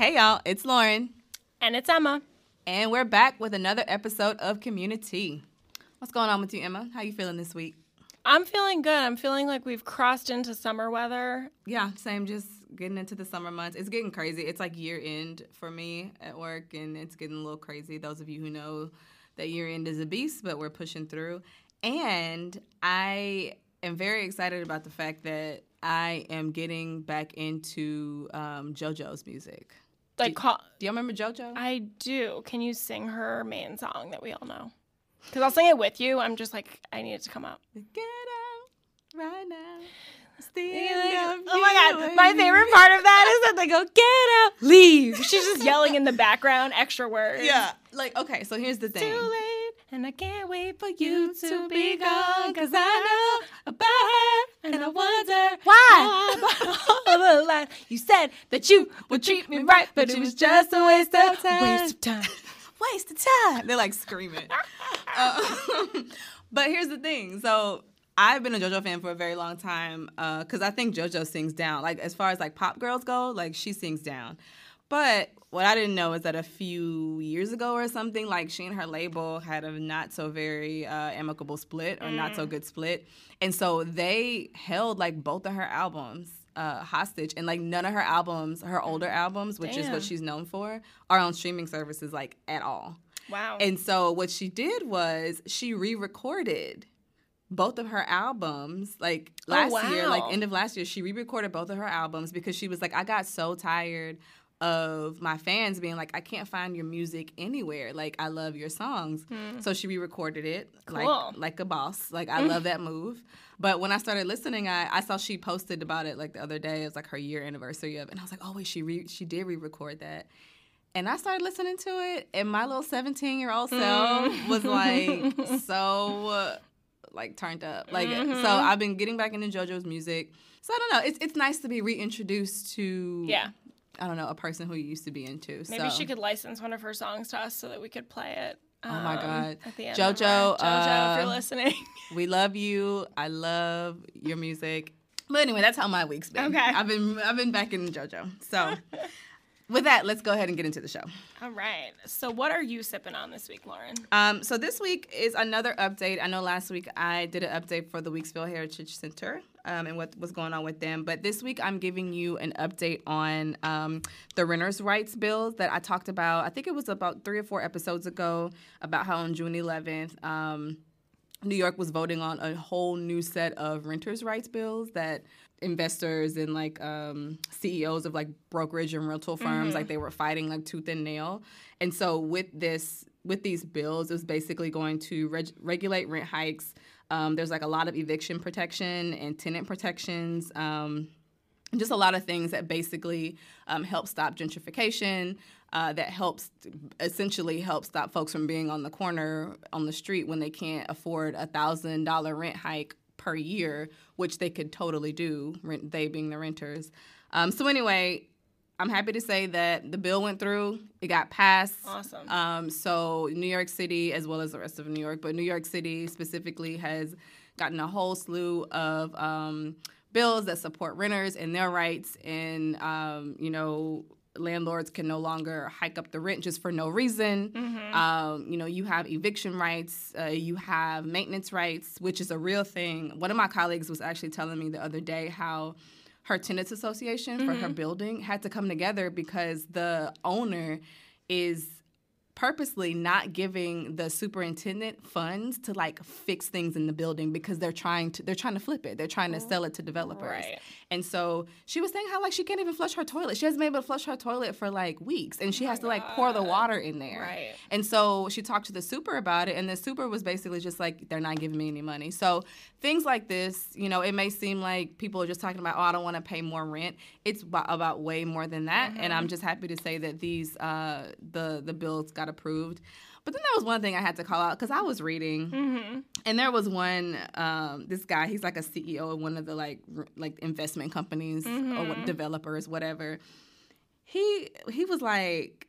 Hey y'all, it's Lauren. And it's Emma. And we're back with another episode of Community. What's going on with you, Emma? How you feeling this week? I'm feeling good. I'm feeling like we've crossed into summer weather. Yeah, same. Just getting into the summer months. It's getting crazy. It's like year end for me at work, and it's getting a little crazy. Those of you who know that year end is a beast, but we're pushing through. And I am very excited about the fact that I am getting back into um, JoJo's music. Like, do, call, do you remember JoJo? I do. Can you sing her main song that we all know? Because I'll sing it with you. I'm just like, I need it to come out. Get out right now. It's the end oh my god, my favorite part of that is that they go, get out, leave. She's just yelling in the background, extra words. Yeah. Like, okay, so here's the thing. Too late, and I can't wait for you to be gone, cause I know about her, and I wonder why. all the life you said that you would treat me right, but it was just a waste of time. Waste of time. waste of time. They're like screaming. uh, but here's the thing. So I've been a JoJo fan for a very long time because uh, I think JoJo sings down. Like as far as like pop girls go, like she sings down. But what I didn't know is that a few years ago or something, like she and her label had a not so very uh, amicable split or mm. not so mm. good split, and so they held like both of her albums uh, hostage, and like none of her albums, her older albums, which Damn. is what she's known for, are on streaming services like at all. Wow. And so what she did was she re-recorded both of her albums like oh, last oh, wow. year like end of last year she re-recorded both of her albums because she was like i got so tired of my fans being like i can't find your music anywhere like i love your songs hmm. so she re-recorded it cool. like like a boss like i love that move but when i started listening I, I saw she posted about it like the other day it was like her year anniversary of it and i was like oh wait she re- she did re-record that and I started listening to it, and my little 17 year old self mm. was like so like turned up. Like mm-hmm. so I've been getting back into JoJo's music. So I don't know. It's it's nice to be reintroduced to Yeah. I don't know, a person who you used to be into. Maybe so. she could license one of her songs to us so that we could play it. Um, oh my um, God. At the end JoJo, JoJo, uh, if you're uh, listening. we love you. I love your music. But anyway, that's how my week's been. Okay. I've been I've been back in JoJo. So with that, let's go ahead and get into the show. All right. So, what are you sipping on this week, Lauren? Um, so, this week is another update. I know last week I did an update for the Weeksville Heritage Center um, and what was going on with them. But this week I'm giving you an update on um, the renters' rights bills that I talked about. I think it was about three or four episodes ago about how on June 11th, um, New York was voting on a whole new set of renters' rights bills that investors and like um, CEOs of like brokerage and rental firms mm-hmm. like they were fighting like tooth and nail. And so with this with these bills, it was basically going to reg- regulate rent hikes. Um, there's like a lot of eviction protection and tenant protections. Um, just a lot of things that basically um, help stop gentrification, uh, that helps essentially help stop folks from being on the corner on the street when they can't afford a thousand dollar rent hike per year, which they could totally do, rent, they being the renters. Um, so anyway, I'm happy to say that the bill went through. It got passed. Awesome. Um, so New York City, as well as the rest of New York, but New York City specifically has gotten a whole slew of um, bills that support renters and their rights, and um, you know landlords can no longer hike up the rent just for no reason. Mm-hmm. Um, you know, you have eviction rights, uh, you have maintenance rights, which is a real thing. One of my colleagues was actually telling me the other day how her tenants association mm-hmm. for her mm-hmm. building had to come together because the owner is purposely not giving the superintendent funds to like fix things in the building because they're trying to they're trying to flip it. They're trying to sell it to developers. Right. And so she was saying how like she can't even flush her toilet. She hasn't been able to flush her toilet for like weeks and she oh has to like pour the water in there. Right. And so she talked to the super about it and the super was basically just like they're not giving me any money. So things like this, you know, it may seem like people are just talking about oh I don't want to pay more rent. It's about, about way more than that mm-hmm. and I'm just happy to say that these uh the the bills got approved. But then there was one thing I had to call out because I was reading, mm-hmm. and there was one. Um, this guy, he's like a CEO of one of the like r- like investment companies mm-hmm. or what, developers, whatever. He he was like,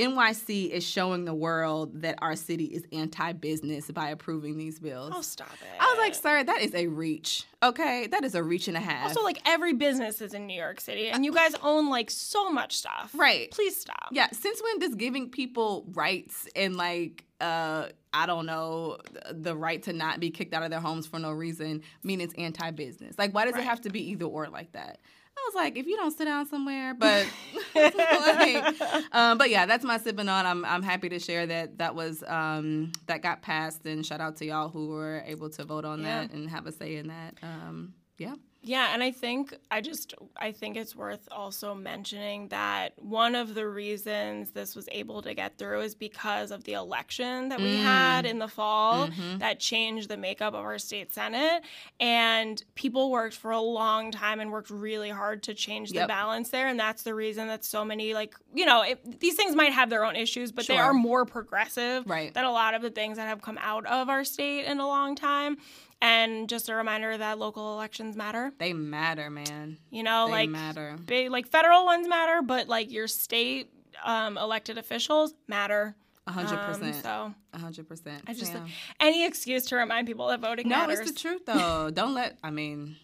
NYC is showing the world that our city is anti-business by approving these bills. Oh, stop it. I was like, sir, that is a reach. Okay, that is a reach and a half. Also, like every business is in New York City, and you guys own like so much stuff. Right. Please stop. yeah, since when does giving people rights and like uh I don't know the right to not be kicked out of their homes for no reason mean it's anti-business? Like, why does Right. it have to be either or like that? I was like, if you don't sit down somewhere, but like, um, but yeah, that's my sipping on. I'm I'm happy to share that that was um, that got passed, and shout out to y'all who were able to vote on Yeah. that and have a say in that. Um, yeah, Yeah, and I think I just I think it's worth also mentioning that one of the reasons this was able to get through is because of the election that we Mm. had in the fall Mm-hmm. that changed the makeup of our state senate and people worked for a long time and worked really hard to change the Yep. balance there and that's the reason that so many like you know it, these things might have their own issues but they are more progressive Right. than a lot of the things that have come out of our state in a long time and just a reminder that local elections matter they matter, man. you know, They like matter. big like federal ones matter, but like your state um, elected officials matter. A hundred Um, percent. So hundred percent. I just Yeah. any excuse to remind people that voting No, matters. it's the truth though. Don't let. I mean,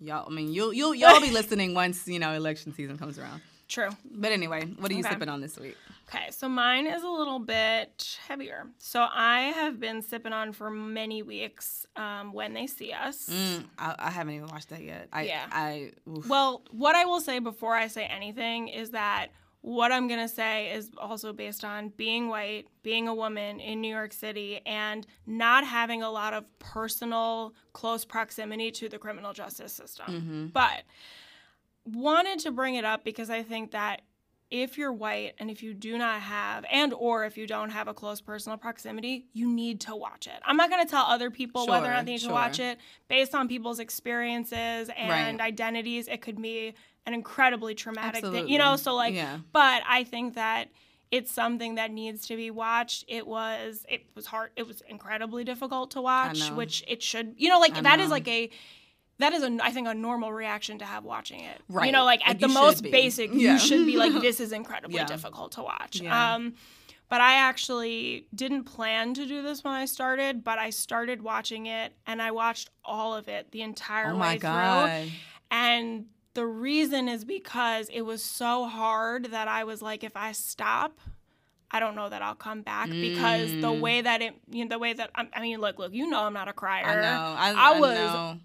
y'all. I mean, you'll you'll y'all be listening once you know election season comes around. True. But anyway, what are you Okay. sipping on this week? Okay, so mine is a little bit heavier. So I have been sipping on for many weeks. Um, when they see us. Mm, I, I haven't even watched that yet. I, Yeah. I. oof. Well, what I will say before I say anything is that what I'm going to say is also based on being white, being a woman in New York City, and not having a lot of personal close proximity to the criminal justice system. Mm-hmm. But wanted to bring it up because I think that if you're white and if you do not have and or if you don't have a close personal proximity you need to watch it i'm not going to tell other people whether or not they need sure. to watch it based on people's experiences and Right. identities it could be an incredibly traumatic thing you know so like Yeah. but i think that it's something that needs to be watched it was it was hard it was incredibly difficult to watch which it should you know like I that is know. like a that is a I think a normal reaction to have watching it. Right. You know, like Like, at the most be. basic, Yeah. you should be like, this is incredibly Yeah. difficult to watch. Yeah. Um, but I actually didn't plan to do this when I started, but I started watching it and I watched all of it the entire oh way my through. god. And the reason is because it was so hard that I was like, if I stop, I don't know that I'll come back because the Mm. way that it, you know, the way that I'm, I mean, look, look, you know, I'm not a crier. I know. I, I I was- know.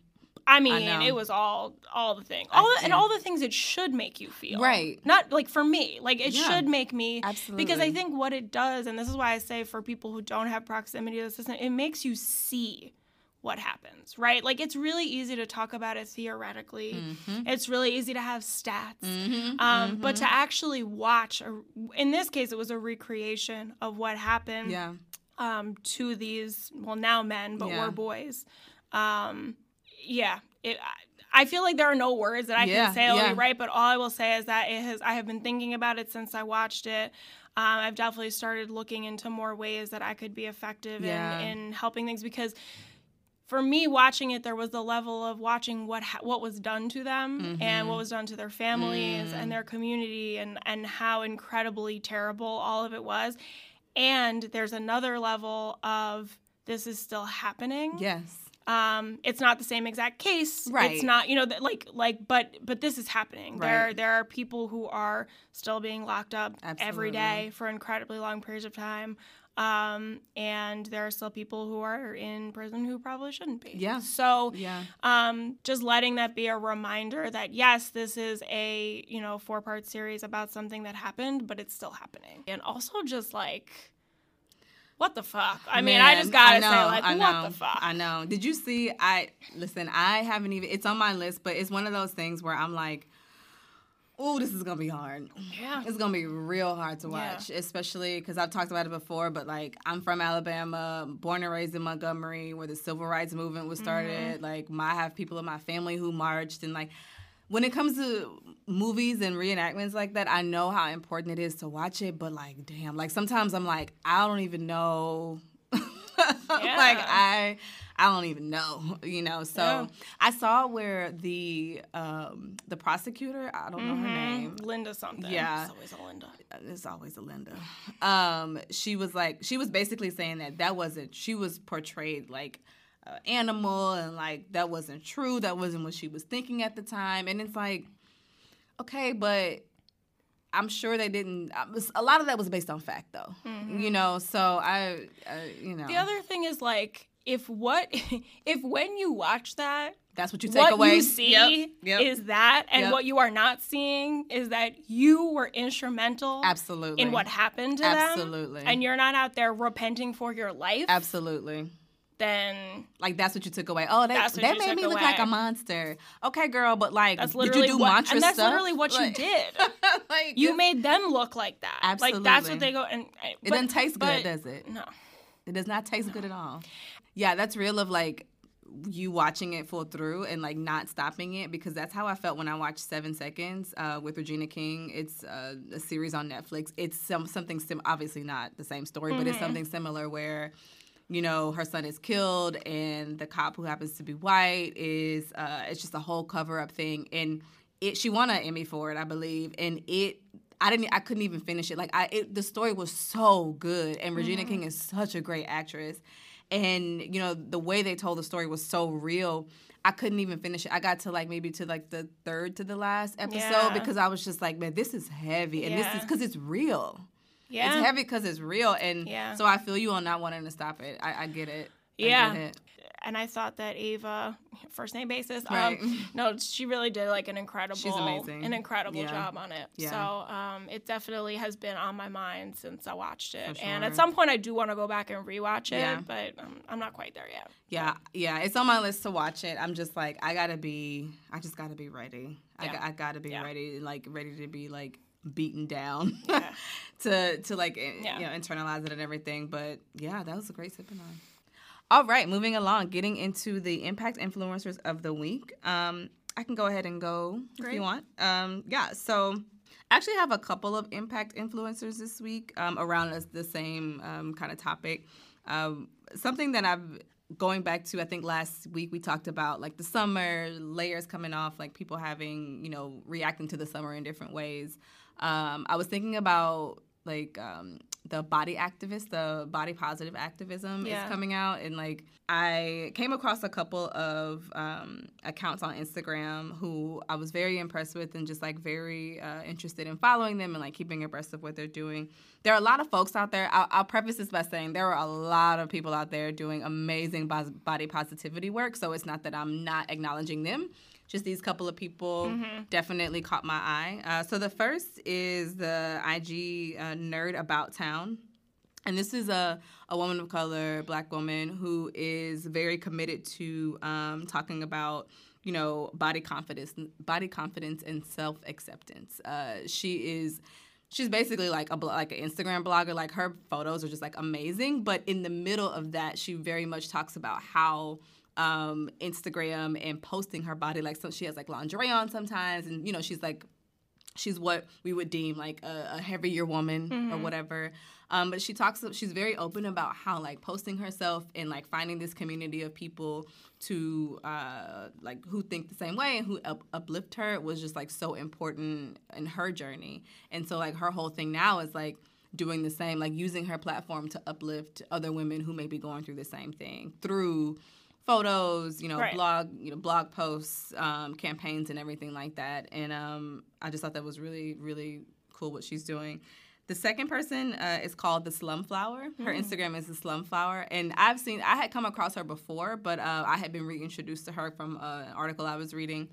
I mean, know. it was all all the things, all the, and all the things it should make you feel. Right. Not like for me, like it Yeah. should make me Absolutely. because I think what it does, and this is why I say for people who don't have proximity to the system, it makes you see what happens, right? Like it's really easy to talk about it theoretically. Mhm. It's really easy to have stats. Mhm, Um, But mhm. to actually watch, a, in this case, it was a recreation of what happened yeah, um, to these well now men but Yeah. were boys um, yeah it, I- I feel like there are no words that I Yeah, can say yeah. right but all I will say is that it has I have been thinking about it since I watched it um, I've definitely started looking into more ways that I could be effective Yeah. in, in helping things because for me watching it there was the level of watching what ha- what was done to them and Mhm. what was done to their families Mm. and their community and and how incredibly terrible all of it was and there's another level of this is still happening yes, um it's not the same exact case Right. it's not you know that like like but but this is happening there Right. there are people who are still being locked up every Absolutely. day for incredibly long periods of time um and there are still people who are in prison who probably shouldn't be Yeah. so yeah, um, just letting that be a reminder that yes, this is a you know four part series about something that happened, but it's still happening. And also just like, what the fuck? I mean, I just gotta know, say like, I what know, the fuck? I know. Did you see? I listen. I haven't even. It's on my list, but it's one of those things where I'm like, oh, this is gonna be hard. Yeah. It's gonna be real hard to Yeah. watch, especially because I've talked about it before. But like, I'm from Alabama, born and raised in Montgomery, where the civil rights movement was mm-hmm. started. Like, my, I have people in my family who marched, and like, when it comes to movies and reenactments like that, I know how important it is to watch it. But like, damn, like sometimes I'm like, I don't even know. like I, I don't even know, you know. So Yeah. I saw where the um, the prosecutor, I don't know her Mhm. name, Linda something. Yeah. It's always a Linda. it's always a Linda. Um, she was like, she was basically saying that that wasn't. She was portrayed like an animal, and like that wasn't true. That wasn't what she was thinking at the time. And it's like, okay, but I'm sure they didn't. I was- A lot of that was based on fact, though. You know, so I, uh, you know, Mm-hmm. The other thing is like if what if when you watch that that's what you take what away. What you see Yep, yep. is that and Yep. what you are not seeing is that you were instrumental absolutely in what happened to Absolutely. them and you're not out there repenting for your life absolutely. Then Like that's what you took away. Oh, that, that made me look like a monster. Okay, girl, but like, that's did literally you do what mantra and that's stuff? literally what you did like, you made them look like that Absolutely, like that's what they go and It doesn't taste but- good, does it? no It does not taste good at all. Yeah, that's real of like you watching it full through and like not stopping it because that's how I felt when I watched Seven Seconds uh, with Regina King. It's uh, a series on Netflix. It's some something sim- obviously not the same story, but it's something similar where you know her son is killed and the cop who happens to be white is uh, it's just a whole cover up thing. And it she won an Emmy for it I believe. And it I didn't I couldn't even finish it. Like I it, the story was so good. And Regina King is such a great actress. And you know the way they told the story was so real. I couldn't even finish it. I got to like maybe to like the third to the last episode Yeah. because I was just like, man, this is heavy, and this is because it's real. Yeah It's heavy because it's real, and Yeah. so I feel you on not wanting to stop it. I, I get it. I Yeah. get it. and I thought that Ava, first name basis, Right. um, no, she really did like an incredible, She's amazing. an incredible Yeah. job on it. Yeah. So um, it definitely has been on my mind since I watched it, For and at some point I do want to go back and rewatch it, Yeah. but um, I'm not quite there yet. Yeah, yeah, it's on my list to watch it. I'm just like, I gotta be, I just gotta be ready. I, Yeah. got, I gotta be ready, like ready to be like beaten down Yeah. to to like Yeah. you know internalize it and everything. But yeah, that was a great sipping on. All right, moving along, getting into the impact influencers of the week. Um, I can go ahead and go if you want. Um, yeah, so I actually have a couple of impact influencers this week um, around the same um, kind of topic. Um, something that I've going back to, I think last week we talked about like the summer layers coming off, like people having, you know, reacting to the summer in different ways. Um, I was thinking about like um, the body activist, the body positive activism Yeah. is coming out, and like I came across a couple of um, accounts on Instagram who I was very impressed with, and just like very uh, interested in following them and like keeping abreast of what they're doing. There are a lot of folks out there. I'll, I'll preface this by saying there are a lot of people out there doing amazing body positivity work. So it's not that I'm not acknowledging them. Just these couple of people definitely caught my eye. Uh, so the first is the IG uh, nerd about town. And this is a, a woman of color, black woman, who is very committed to um, talking about, you know, body confidence, body confidence and self acceptance. Uh, she is, she's basically like a like an Instagram blogger. Like her photos are just like amazing. But in the middle of that, she very much talks about how um, Instagram and posting her body, like so she has like lingerie on sometimes, and you know she's like she's what we would deem like a, a heavier woman or whatever. Um, but she talks. She's very open about how like posting herself and like finding this community of people to uh, like who think the same way and who up- uplift her was just like so important in her journey. And so like her whole thing now is like doing the same, like using her platform to uplift other women who may be going through the same thing through photos, you know, Right. blog, you know, blog posts, um, campaigns, and everything like that. And um, I just thought that was really, really cool what she's doing. The second person uh, is called the Slum Flower. Her Instagram is the Slum Flower, and I've seen I had come across her before, but uh, I had been reintroduced to her from uh, an article I was reading,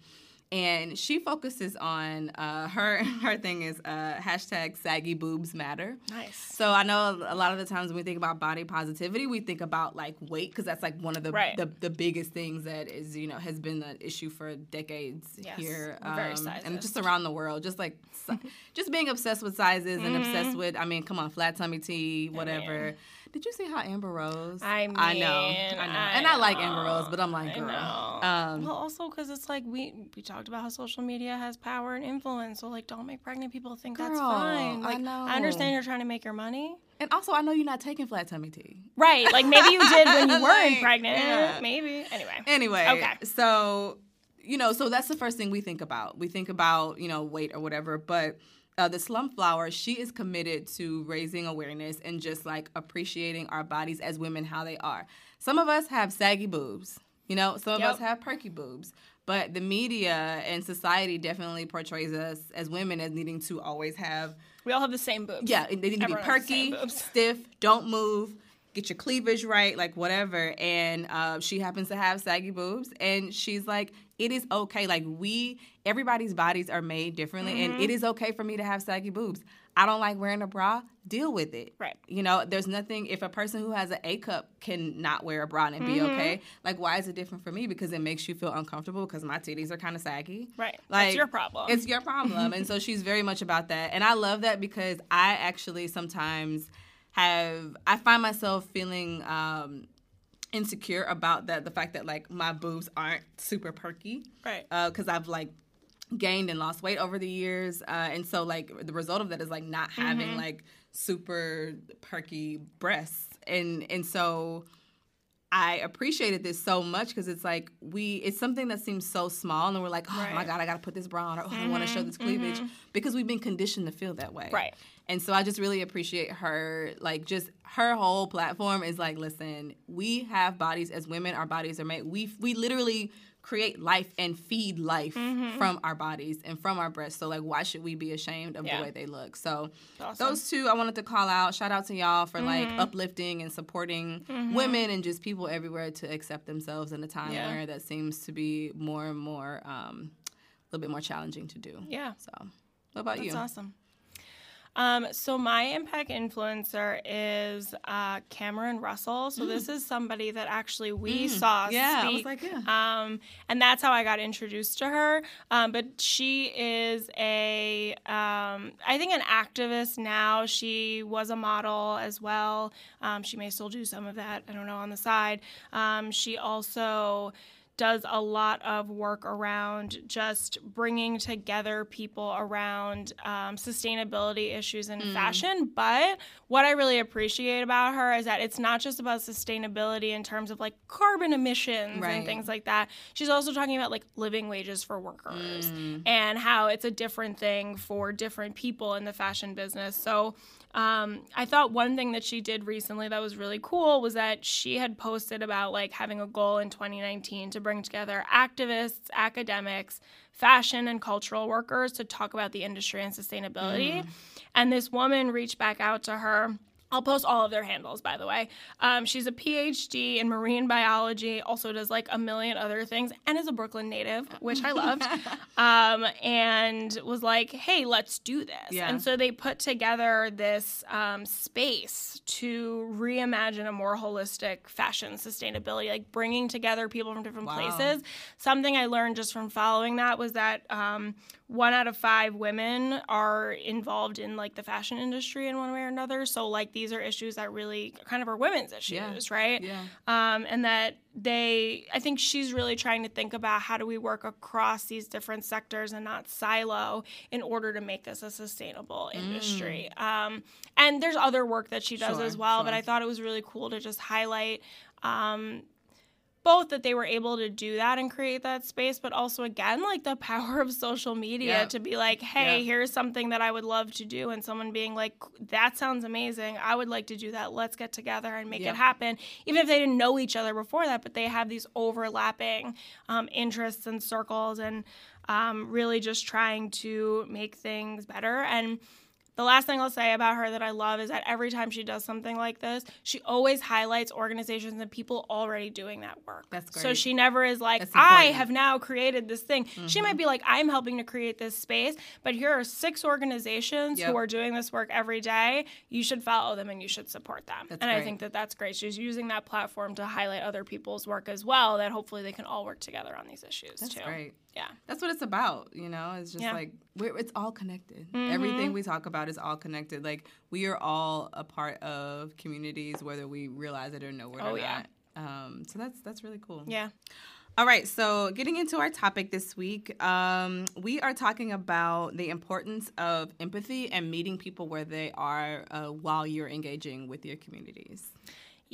and she focuses on uh, her her thing is uh, hashtag saggy boobs matter. Nice. So I know a lot of the times when we think about body positivity, we think about like weight because that's like one of the, Right. the the biggest things that is you know has been an issue for decades Yes, here um, and just around the world. Just like just being obsessed with sizes and Mm-hmm. obsessed with I mean, come on, flat tummy tea, whatever. man. Did you see how Amber Rose? I I know, mean, I know, I and I like Amber Rose, but I'm like, girl. know. Um, well, also because it's like we we talked about how social media has power and influence. So like, don't make pregnant people think that's Girl, fine. I Like, I understand you're trying to make your money, And also, I know you're not taking flat tummy tea. Right. Like maybe you did when you weren't Like, pregnant. yeah. Maybe. Anyway. Anyway, Okay. so you know, so that's the first thing we think about. We think about you know weight or whatever, but. Uh, the slum flower, she is committed to raising awareness and just like appreciating our bodies as women how they are. Some of us have saggy boobs, you know, some of Yep. us have perky boobs, but the media and society definitely portrays us as women as needing to always have We all have the same boobs. yeah, they need to be Everyone same perky, stiff, don't move, get your cleavage right, like whatever. And uh, she happens to have saggy boobs, and she's like, it is okay. Like we, everybody's bodies are made differently, and Mm-hmm. it is okay for me to have saggy boobs. I don't like wearing a bra. Deal with it. Right. You know, there's nothing. If a person who has an A cup can not wear a bra and be Mm-hmm. okay, like why is it different for me? Because it makes you feel uncomfortable because my titties are kind of saggy. Right. Like That's your problem. It's your problem. and so she's very much about that. And I love that because I actually sometimes have I find myself feeling um insecure about that the fact that like my boobs aren't super perky. Right. because I've like gained and lost weight over the years. Uh, and so like the result of that is like not having Mm-hmm. like super perky breasts. And and so I appreciated this so much because it's like we it's something that seems so small and we're like, oh my Right. Mm-hmm. god, I gotta put this bra on or oh, I want to show this cleavage because we've been conditioned to feel that way. Right. And so I just really appreciate her, like just her whole platform is like, listen, we have bodies as women. Our bodies are made. We we literally create life and feed life Mm-hmm. from our bodies and from our breasts. So like, why should we be ashamed of Yeah. the way they look? So Awesome. those two, I wanted to call out. Shout out to y'all for like Mm-hmm. uplifting and supporting women and just people everywhere to accept themselves in a time Yeah. where that seems to be more and more, um, a little bit more challenging to do. Yeah. So, what about That's you? That's awesome. Um, so my impact influencer is uh, Cameron Russell. So this is somebody that actually we saw Mm. Yeah, I was speak. like, yeah. Um, and that's how I got introduced to her. Um, but she is a, um, I think, an activist now. She was a model as well. Um, she may still do some of that. I don't know on the side. Um, she also does a lot of work around just bringing together people around um, sustainability issues in fashion. But what I really appreciate about her is that it's not just about sustainability in terms of like carbon emissions Right. and things like that. She's also talking about like living wages for workers Mm. and how it's a different thing for different people in the fashion business. So um, I thought one thing that she did recently that was really cool was that she had posted about like having a goal in 2019 to bring together activists, academics, fashion and cultural workers to talk about the industry and sustainability. Mm. And this woman reached back out to her. I'll post all of their handles, by the way. Um, she's a PhD in marine biology, also does like a million other things, and is a Brooklyn native, which I loved. um, and was like, hey, let's do this. Yeah. And so they put together this um, space to reimagine a more holistic fashion sustainability, like bringing together people from different Wow. places. Something I learned just from following that was that um, one out of five women are involved in like the fashion industry in one way or another. So like these are issues that really kind of are women's issues, Yeah. right? Yeah. Um, and that they, I think she's really trying to think about how do we work across these different sectors and not silo in order to make this a sustainable industry. Um, and there's other work that she does Mm. Sure, as well, but. I thought it was really cool to just highlight. Um, both that they were able to do that and create that space, but also again like the power of social media Yeah. to be like, hey, Yeah. here's something that I would love to do, and someone being like, that sounds amazing. I would like to do that. Let's get together and make Yeah. it happen. Even if they didn't know each other before that, but they have these overlapping um, interests and circles, and um, really just trying to make things better. And the last thing I'll say about her that I love is that every time she does something like this, she always highlights organizations and people already doing that work. That's great. So she never is like, I. Mm-hmm. have now created this thing. She might be like, I'm helping to create this space, but here are six organizations Yep. who are doing this work every day. You should follow them and you should support them. That's and I think that that's great. She's using that platform to highlight other people's work as well, that hopefully they can all work together on these issues That's too. great. Yeah. That's what it's about, you know. It's just Yeah. like we're, it's all connected. Mm-hmm. Everything we talk about is all connected. Like we are all a part of communities, whether we realize it or no, we're Oh, yeah. not. Um, so that's that's really cool. Yeah. All right, so getting into our topic this week, um, we are talking about the importance of empathy and meeting people where they are uh, while you're engaging with your communities.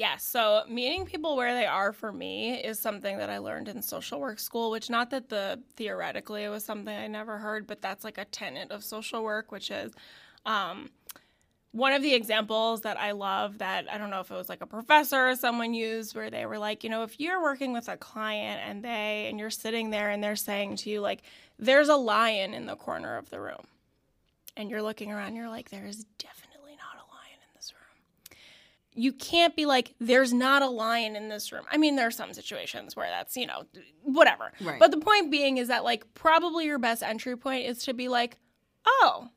Yeah, so meeting people where they are for me is something that I learned in social work school, which not that the theoretically it was something I never heard, but that's like a tenet of social work, which is um, one of the examples that I love that I don't know if it was like a professor or someone used where they were like, you know, if you're working with a client and they and you're sitting there and they're saying to you like there's a lion in the corner of the room. And you're looking around you're like there is definitely not a lion in this room. You can't be like there's not a lion in this room. I mean there are some situations where that's, you know, whatever. Right. But the point being is that like probably your best entry point is to be like, "Oh,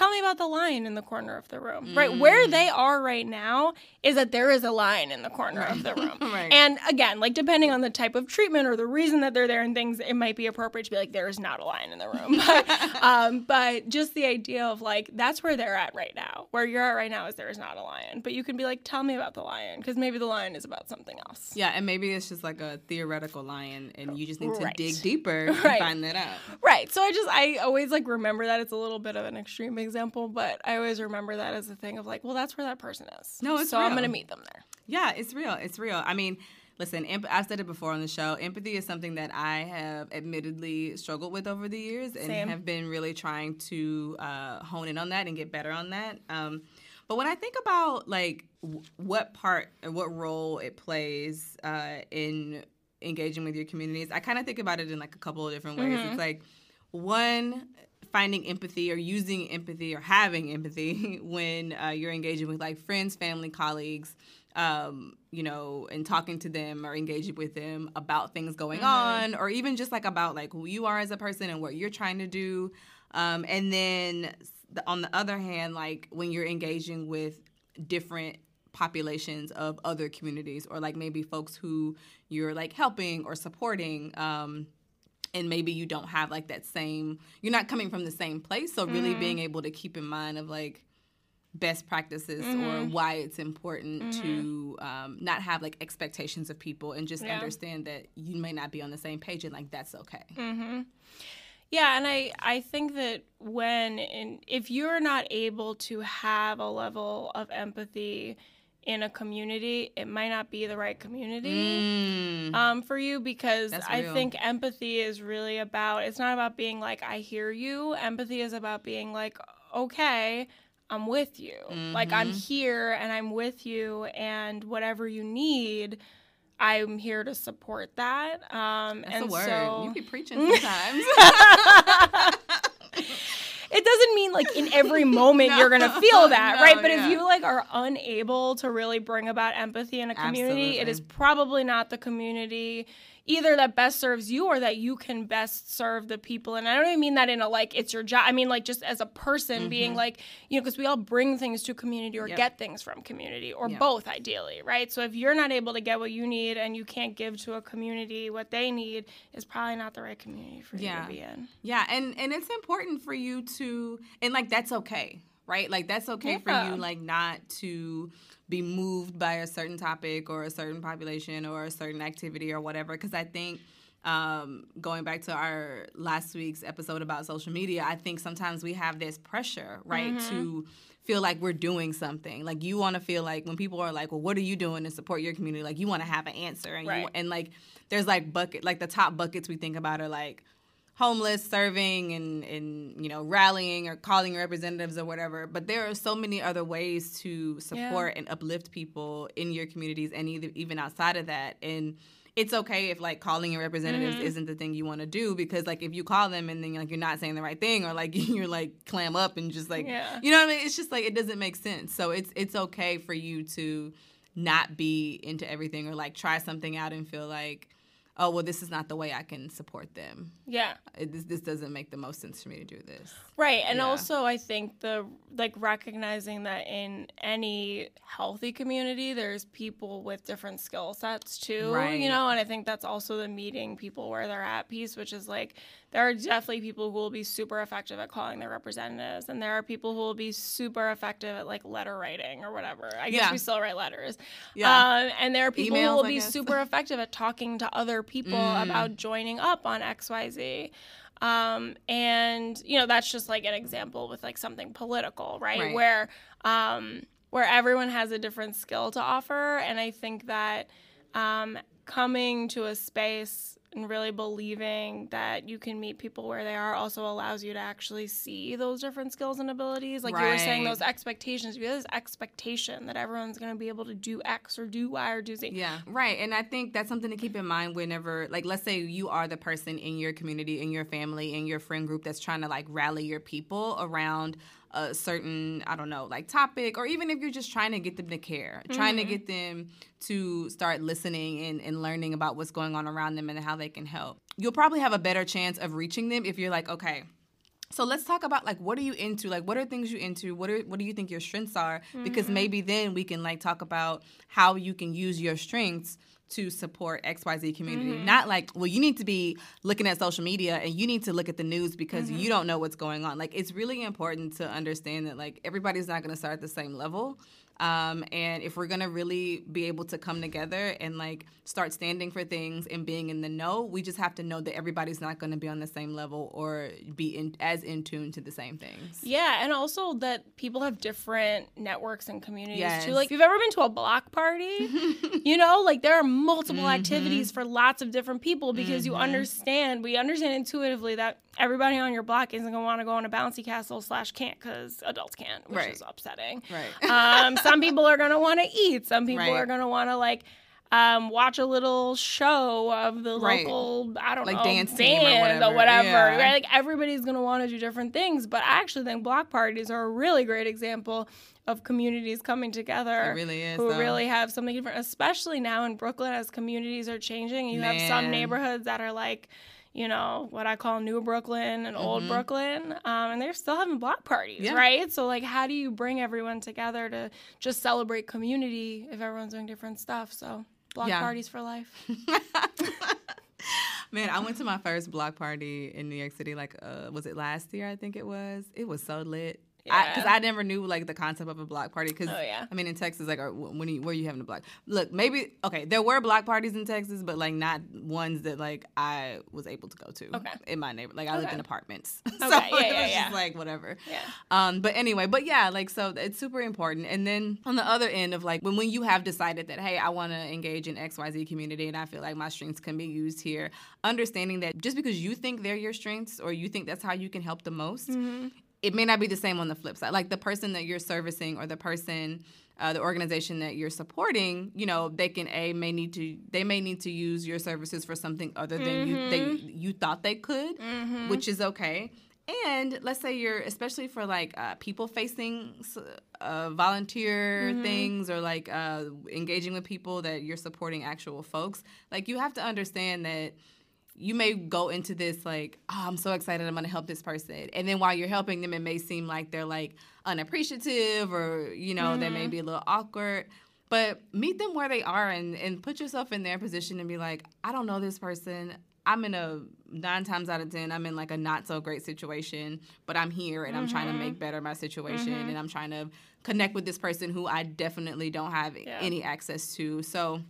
tell me about the lion in the corner of the room right where Mm. they are right now is that there is a lion in the corner of the room Right. and again like depending on the type of treatment or the reason that they're there and things it might be appropriate to be like there is not a lion in the room but, um, but just the idea of like that's where they're at right now where you're at right now is there is not a lion but you can be like tell me about the lion because maybe the lion is about something else Yeah, and maybe it's just like a theoretical lion, and you just need to Right. dig deeper to Right. find that out. Right. So I just I always like remember that it's a little bit of an extreme example, but I always remember that as a thing of like, well, that's where that person is. No, it's so I'm gonna meet them there. Yeah, it's real. It's real. I mean, listen, emp- I've said it before on the show. Empathy is something that I have admittedly struggled with over the years and Same. have been really trying to uh, hone in on that and get better on that. Um, but when I think about like w- what part or what role it plays uh, in engaging with your communities, I kind of think about it in like a couple of different ways. It's like one finding empathy or using empathy or having empathy when uh, you're engaging with like friends, family, colleagues, um, you know, and talking to them or engaging with them about things going on, or even just like about like who you are as a person and what you're trying to do. Um, and then the- on the other hand, like when you're engaging with different populations of other communities or like maybe folks who you're like helping or supporting um and maybe you don't have like that same you're not coming from the same place. So really mm-hmm. being able to keep in mind of like best practices or mm-hmm. why it's important to mm-hmm. um, not have like expectations of people and just Yeah. understand that you may not be on the same page and like that's okay. Yeah, and I I think that when in, if you're not able to have a level of empathy in a community, it might not be the right community. Mm. um, for you because I think empathy is really about it's not about being like I hear you. Empathy is about being like okay, I'm with you. Like I'm Mm-hmm. here and I'm with you and whatever you need, I'm here to support that. Um that's and a word so you be preaching sometimes it doesn't mean like in every moment you're gonna feel that, No, right? But yeah. if you like are unable to really bring about empathy in a community, it Absolutely. is probably not the community either that best serves you or that you can best serve the people. And I don't even mean that in a like it's your job. I mean like just as a person being like, you know, because we all bring things to community or Mm-hmm. Yep. get things from community or Yep. both ideally, right? So if you're not able to get what you need and you can't give to a community what they need, is probably not the right community for you to be in. Yeah, and and it's important for you to and like that's okay, right? Like that's okay for you like not to be moved by a certain topic or a certain population or a certain activity or whatever because I think um, going back to our last week's episode about social media, I think sometimes we have this pressure, right, Mm-hmm. to feel like we're doing something. Like you want to feel like when people are like, "Well, what are you doing to support your community?" Like you want to have an answer, and Right. you, and like there's like bucket, like the top buckets we think about are like homeless, serving, and and you know rallying or calling representatives or whatever. But there are so many other ways to support and uplift people in your communities and either, even outside of that. And it's okay if like calling your representatives Mm-hmm. isn't the thing you want to do because like if you call them and then like you're not saying the right thing or like you're like clam up and just like Yeah. you know what I mean. It's just like it doesn't make sense. So it's it's okay for you to not be into everything or like try something out and feel like oh well this is not the way I can support them. Yeah. It, this, this doesn't make the most sense for me to do this. Right. And Yeah. also I think the like recognizing that in any healthy community there's people with different skill sets too. Right. You know, and I think that's also the meeting people where they're at piece, which is like there are definitely people who will be super effective at calling their representatives and there are people who will be super effective at like letter writing or whatever. I guess Yeah. we still write letters. Yeah. Um, and there are people Emails, who will be super effective at talking to other people about joining up on XYZ. Um, and you know that's just like an example with like something political, right? Right. Where um, where everyone has a different skill to offer, and I think that um, coming to a space and really believing that you can meet people where they are also allows you to actually see those different skills and abilities. Like you were saying, those expectations. You have this expectation that everyone's going to be able to do X or do Y or do Z. Yeah, right. And I think that's something to keep in mind whenever, like, let's say you are the person in your community, in your family, in your friend group that's trying to like rally your people around a certain, I don't know, like topic, or even if you're just trying to get them to care, trying to mm-hmm. get them to start listening and, and learning about what's going on around them and how they can help. You'll probably have a better chance of reaching them if you're like, okay, so let's talk about like what are you into? Like what are things you into? What are what do you think your strengths are? Because mm-hmm. maybe then we can like talk about how you can use your strengths to support XYZ community. Mm-hmm. Not like, well, you need to be looking at social media and you need to look at the news because you mm-hmm. don't know what's going on. Like it's really important to understand that like everybody's not going to start at the same level. Um, and if we're gonna really be able to come together and like start standing for things and being in the know, we just have to know that everybody's not gonna be on the same level or be in, as in tune to the same things. Yeah, and also that people have different networks and communities Yes. too. Like, if you've ever been to a block party, you know, like there are multiple Mm-hmm. activities for lots of different people because you understand, we understand intuitively that everybody on your block isn't going to want to go on a bouncy castle slash can't because adults can't, which Right. is upsetting. Right. Um, some people are going to want to eat. Some people Right. are going to want to like. Um, watch a little show of the Right. local, I don't Like know, dance team or band whatever. whatever Yeah. right? Like everybody's gonna want to do different things, but I actually think block parties are a really great example of communities coming together. It really is, Who though. really have something different, especially now in Brooklyn as communities are changing. You have some neighborhoods that are like, you know, what I call New Brooklyn and Old Brooklyn, um, and they're still having block parties, Mm-hmm. Yeah. right? So like, how do you bring everyone together to just celebrate community if everyone's doing different stuff? So. Block Yeah. parties for life. Man, I went to my first block party in New York City. Like, uh, was it last year? I think it was. It was so lit. Because Yeah. I, never knew like the concept of a block party. Because Oh, yeah. I mean, in Texas, like, are, when are you, where are you having a block? Look, maybe okay, there were block parties in Texas, but like not ones that like I was able to go to. Okay. In my neighborhood, like I lived in apartments, so yeah, it yeah, was yeah. just like whatever. Yeah. Um, but anyway, but yeah, like so it's super important. And then on the other end of like when when you have decided that hey, I want to engage in XYZ community and I feel like my strengths can be used here, understanding that just because you think they're your strengths or you think that's how you can help the most, it may not be the same on the flip side. Like the person that you're servicing or the person uh, the organization that you're supporting, you know, they can a may need to they may need to use your services for something other than you they you thought they could, which is okay. And let's say you're especially for like uh, people facing uh, volunteer things or like uh, engaging with people that you're supporting actual folks. Like you have to understand that you may go into this like, oh, I'm so excited, I'm gonna help this person. And then while you're helping them, it may seem like they're like unappreciative or, you know, they may mm-hmm. be a little awkward. But meet them where they are and, and put yourself in their position and be like, I don't know this person. I'm in a nine times out of ten, I'm in like a not so great situation, but I'm here and I'm trying to make mm-hmm. better my situation mm-hmm. and I'm trying to connect with this person who I definitely don't have any access to. So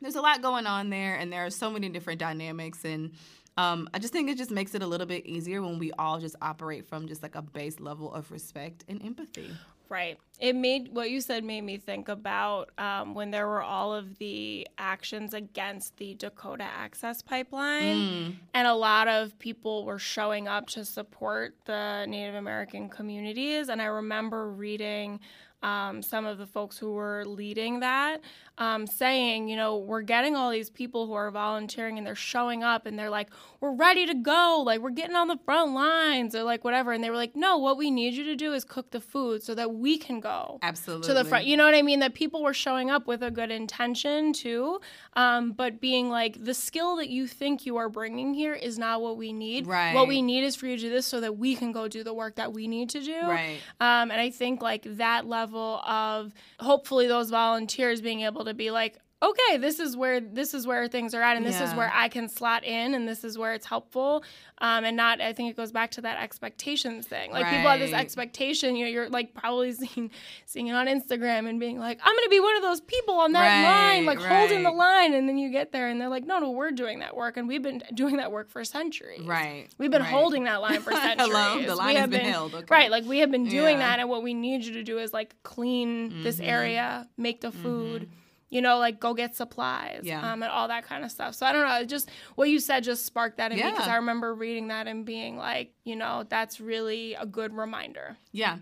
there's a lot going on there and there are so many different dynamics and um, I just think it just makes it a little bit easier when we all just operate from just like a base level of respect and empathy. Right. It made what you said made me think about um, when there were all of the actions against the Dakota Access Pipeline, and a lot of people were showing up to support the Native American communities. And I remember reading um, some of the folks who were leading that um, saying, you know, we're getting all these people who are volunteering and they're showing up and they're like, we're ready to go, like we're getting on the front lines or like whatever. And they were like, no, what we need you to do is cook the food so that we can go Absolutely. to the front. You know what I mean? That people were showing up with a good intention too, um, but being like, the skill that you think you are bringing here is not what we need. Right. What we need is for you to do this so that we can go do the work that we need to do. Right. Um, and I think like that level of hopefully those volunteers being able to be like, okay, this is where this is where things are at, and this is where I can slot in, and this is where it's helpful, um, and not. I think it goes back to that expectations thing. Like people have this expectation. You know, you're like probably seeing seeing it on Instagram and being like, I'm gonna be one of those people on that line, Right, like holding the line, and then you get there, and they're like, No, no, we're doing that work, and we've been doing that work for centuries. Right. We've been right. holding that line for centuries. Hello? The We line has have been held, okay. Right, like we have been doing Yeah. that, and what we need you to do is like clean this Mhm. area, make the food, you know, like go get supplies, Yeah. um, and all that kind of stuff. So I don't know, just what you said just sparked that in me because I remember reading that and being like, you know, that's really a good reminder. Yeah.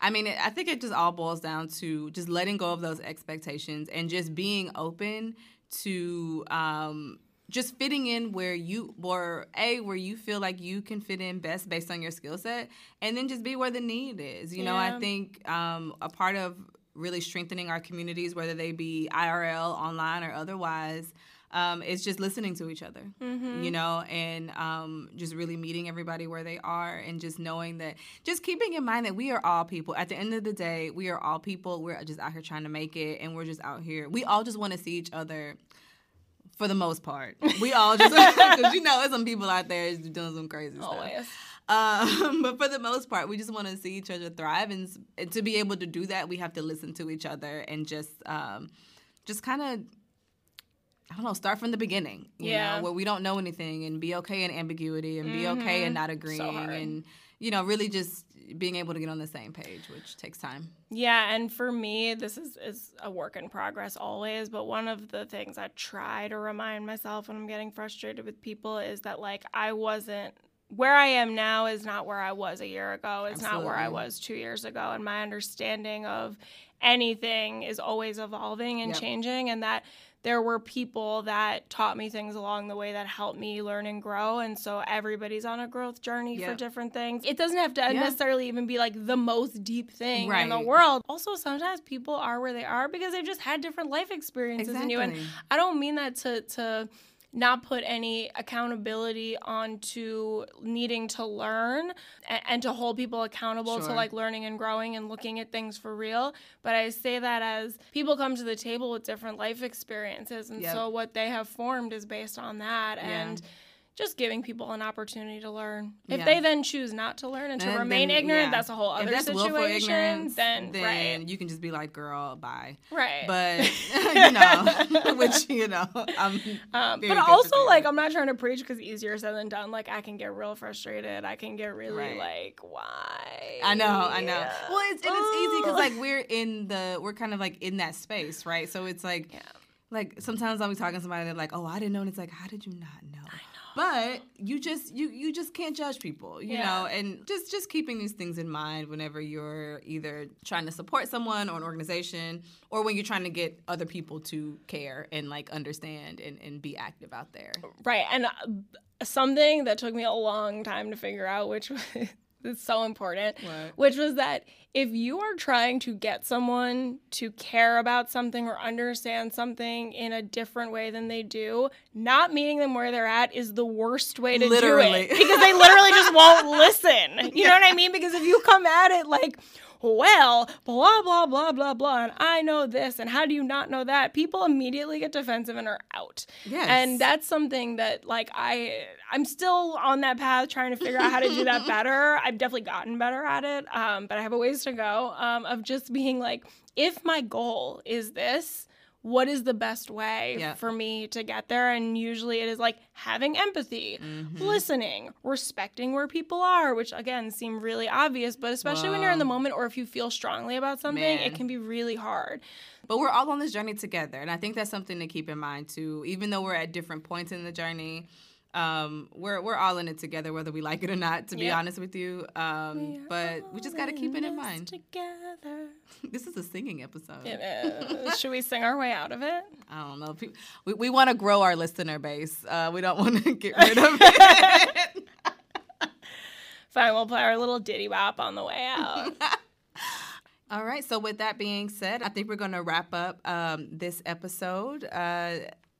I mean, I think it just all boils down to just letting go of those expectations and just being open to um, just fitting in where you, or A, where you feel like you can fit in best based on your skill set, and then just be where the need is. You know, I think um, a part of really strengthening our communities, whether they be IRL, online, or otherwise, um, is just listening to each other, Mm-hmm. you know, and um, just really meeting everybody where they are and just knowing that, just keeping in mind that we are all people. At the end of the day, we are all people. We're just out here trying to make it, and we're just out here. We all just want to see each other. For the most part, we all just because you know there's some people out there doing some crazy stuff. Um, but for the most part, we just want to see each other thrive, and, to be able to do that, we have to listen to each other and just, um, just kind of, I don't know, start from the beginning. You Yeah. know, where we don't know anything, and be okay in ambiguity, and be okay in not agreeing, hard. and you know, really just being able to get on the same page, which takes time. Yeah, and for me, this is, is a work in progress always. But one of the things I try to remind myself when I'm getting frustrated with people is that, like, I wasn't where I am now is not where I was a year ago. It's not where I was two years ago. And my understanding of anything is always evolving and Yep. changing. And that there were people that taught me things along the way that helped me learn and grow. And so everybody's on a growth journey for different things. It doesn't have to Yeah. necessarily even be like the most deep thing in the world. Also, sometimes people are where they are because they've just had different life experiences than you. And I don't mean that to to not put any accountability onto needing to learn and, and to hold people accountable to like learning and growing and looking at things for real. But I say that as people come to the table with different life experiences. And Yep. so what they have formed is based on that. Yeah. And just giving people an opportunity to learn. If Yeah. they then choose not to learn and to remain then, ignorant, yeah. that's a whole If other situation. Then, then right, you can just be like, "Girl, bye." right. But you know, which you know, I'm Um, but also, like. I'm not trying to preach because easier said than done. Like, I can get real frustrated. I can get really Right. like, why? I know, I know. Well, it's and it's easy because like we're in the we're kind of like in that space, right? So it's like, Yeah. like sometimes I'll be talking to somebody they're like, "Oh, I didn't know," and it's like, "How did you not know?" But you just you you just can't judge people, you Yeah. know, and just just keeping these things in mind whenever you're either trying to support someone or an organization, or when you're trying to get other people to care and like understand and, and be active out there. right. And uh, something that took me a long time to figure out, which was is so important, What? which was that if you are trying to get someone to care about something or understand something in a different way than they do, not meeting them where they're at is the worst way to Literally. do it because they literally just won't listen. You know what I mean? Because if you come at it like, well, blah, blah, blah, blah, blah, and I know this, and how do you not know that? People immediately get defensive and are out. Yes. And that's something that like I I'm still on that path trying to figure out how to do that better. I've definitely gotten better at it. Um, but I have a ways to go um, of just being like, if my goal is this, what is the best way Yeah. for me to get there? And usually it is like having empathy, Mm-hmm. listening, respecting where people are, which again seem really obvious, but especially when you're in the moment or if you feel strongly about something, Man. it can be really hard. But we're all on this journey together, and I think that's something to keep in mind too. Even though we're at different points in the journey, um, we're we're all in it together, whether we like it or not. To be honest with you, um, but we just got to keep it in mind. Together. This is a singing episode. It is. Should we sing our way out of it? I don't know. We we want to grow our listener base. Uh, we don't want to get rid of it. Fine, we'll play our little ditty bop on the way out. All right. So with that being said, I think we're going to wrap up um, this episode. Uh,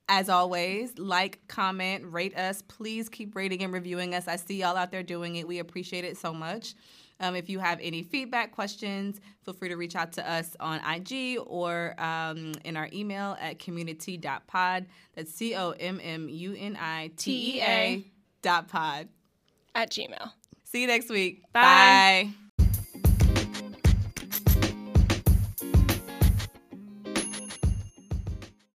As always, like, comment, rate us. Please keep rating and reviewing us. I see y'all out there doing it. We appreciate it so much. Um, if you have any feedback, questions, feel free to reach out to us on IG or um, in our email at communitea.pod. That's C O M M U N I T E A dot pod. At Gmail. See you next week. Bye. Bye.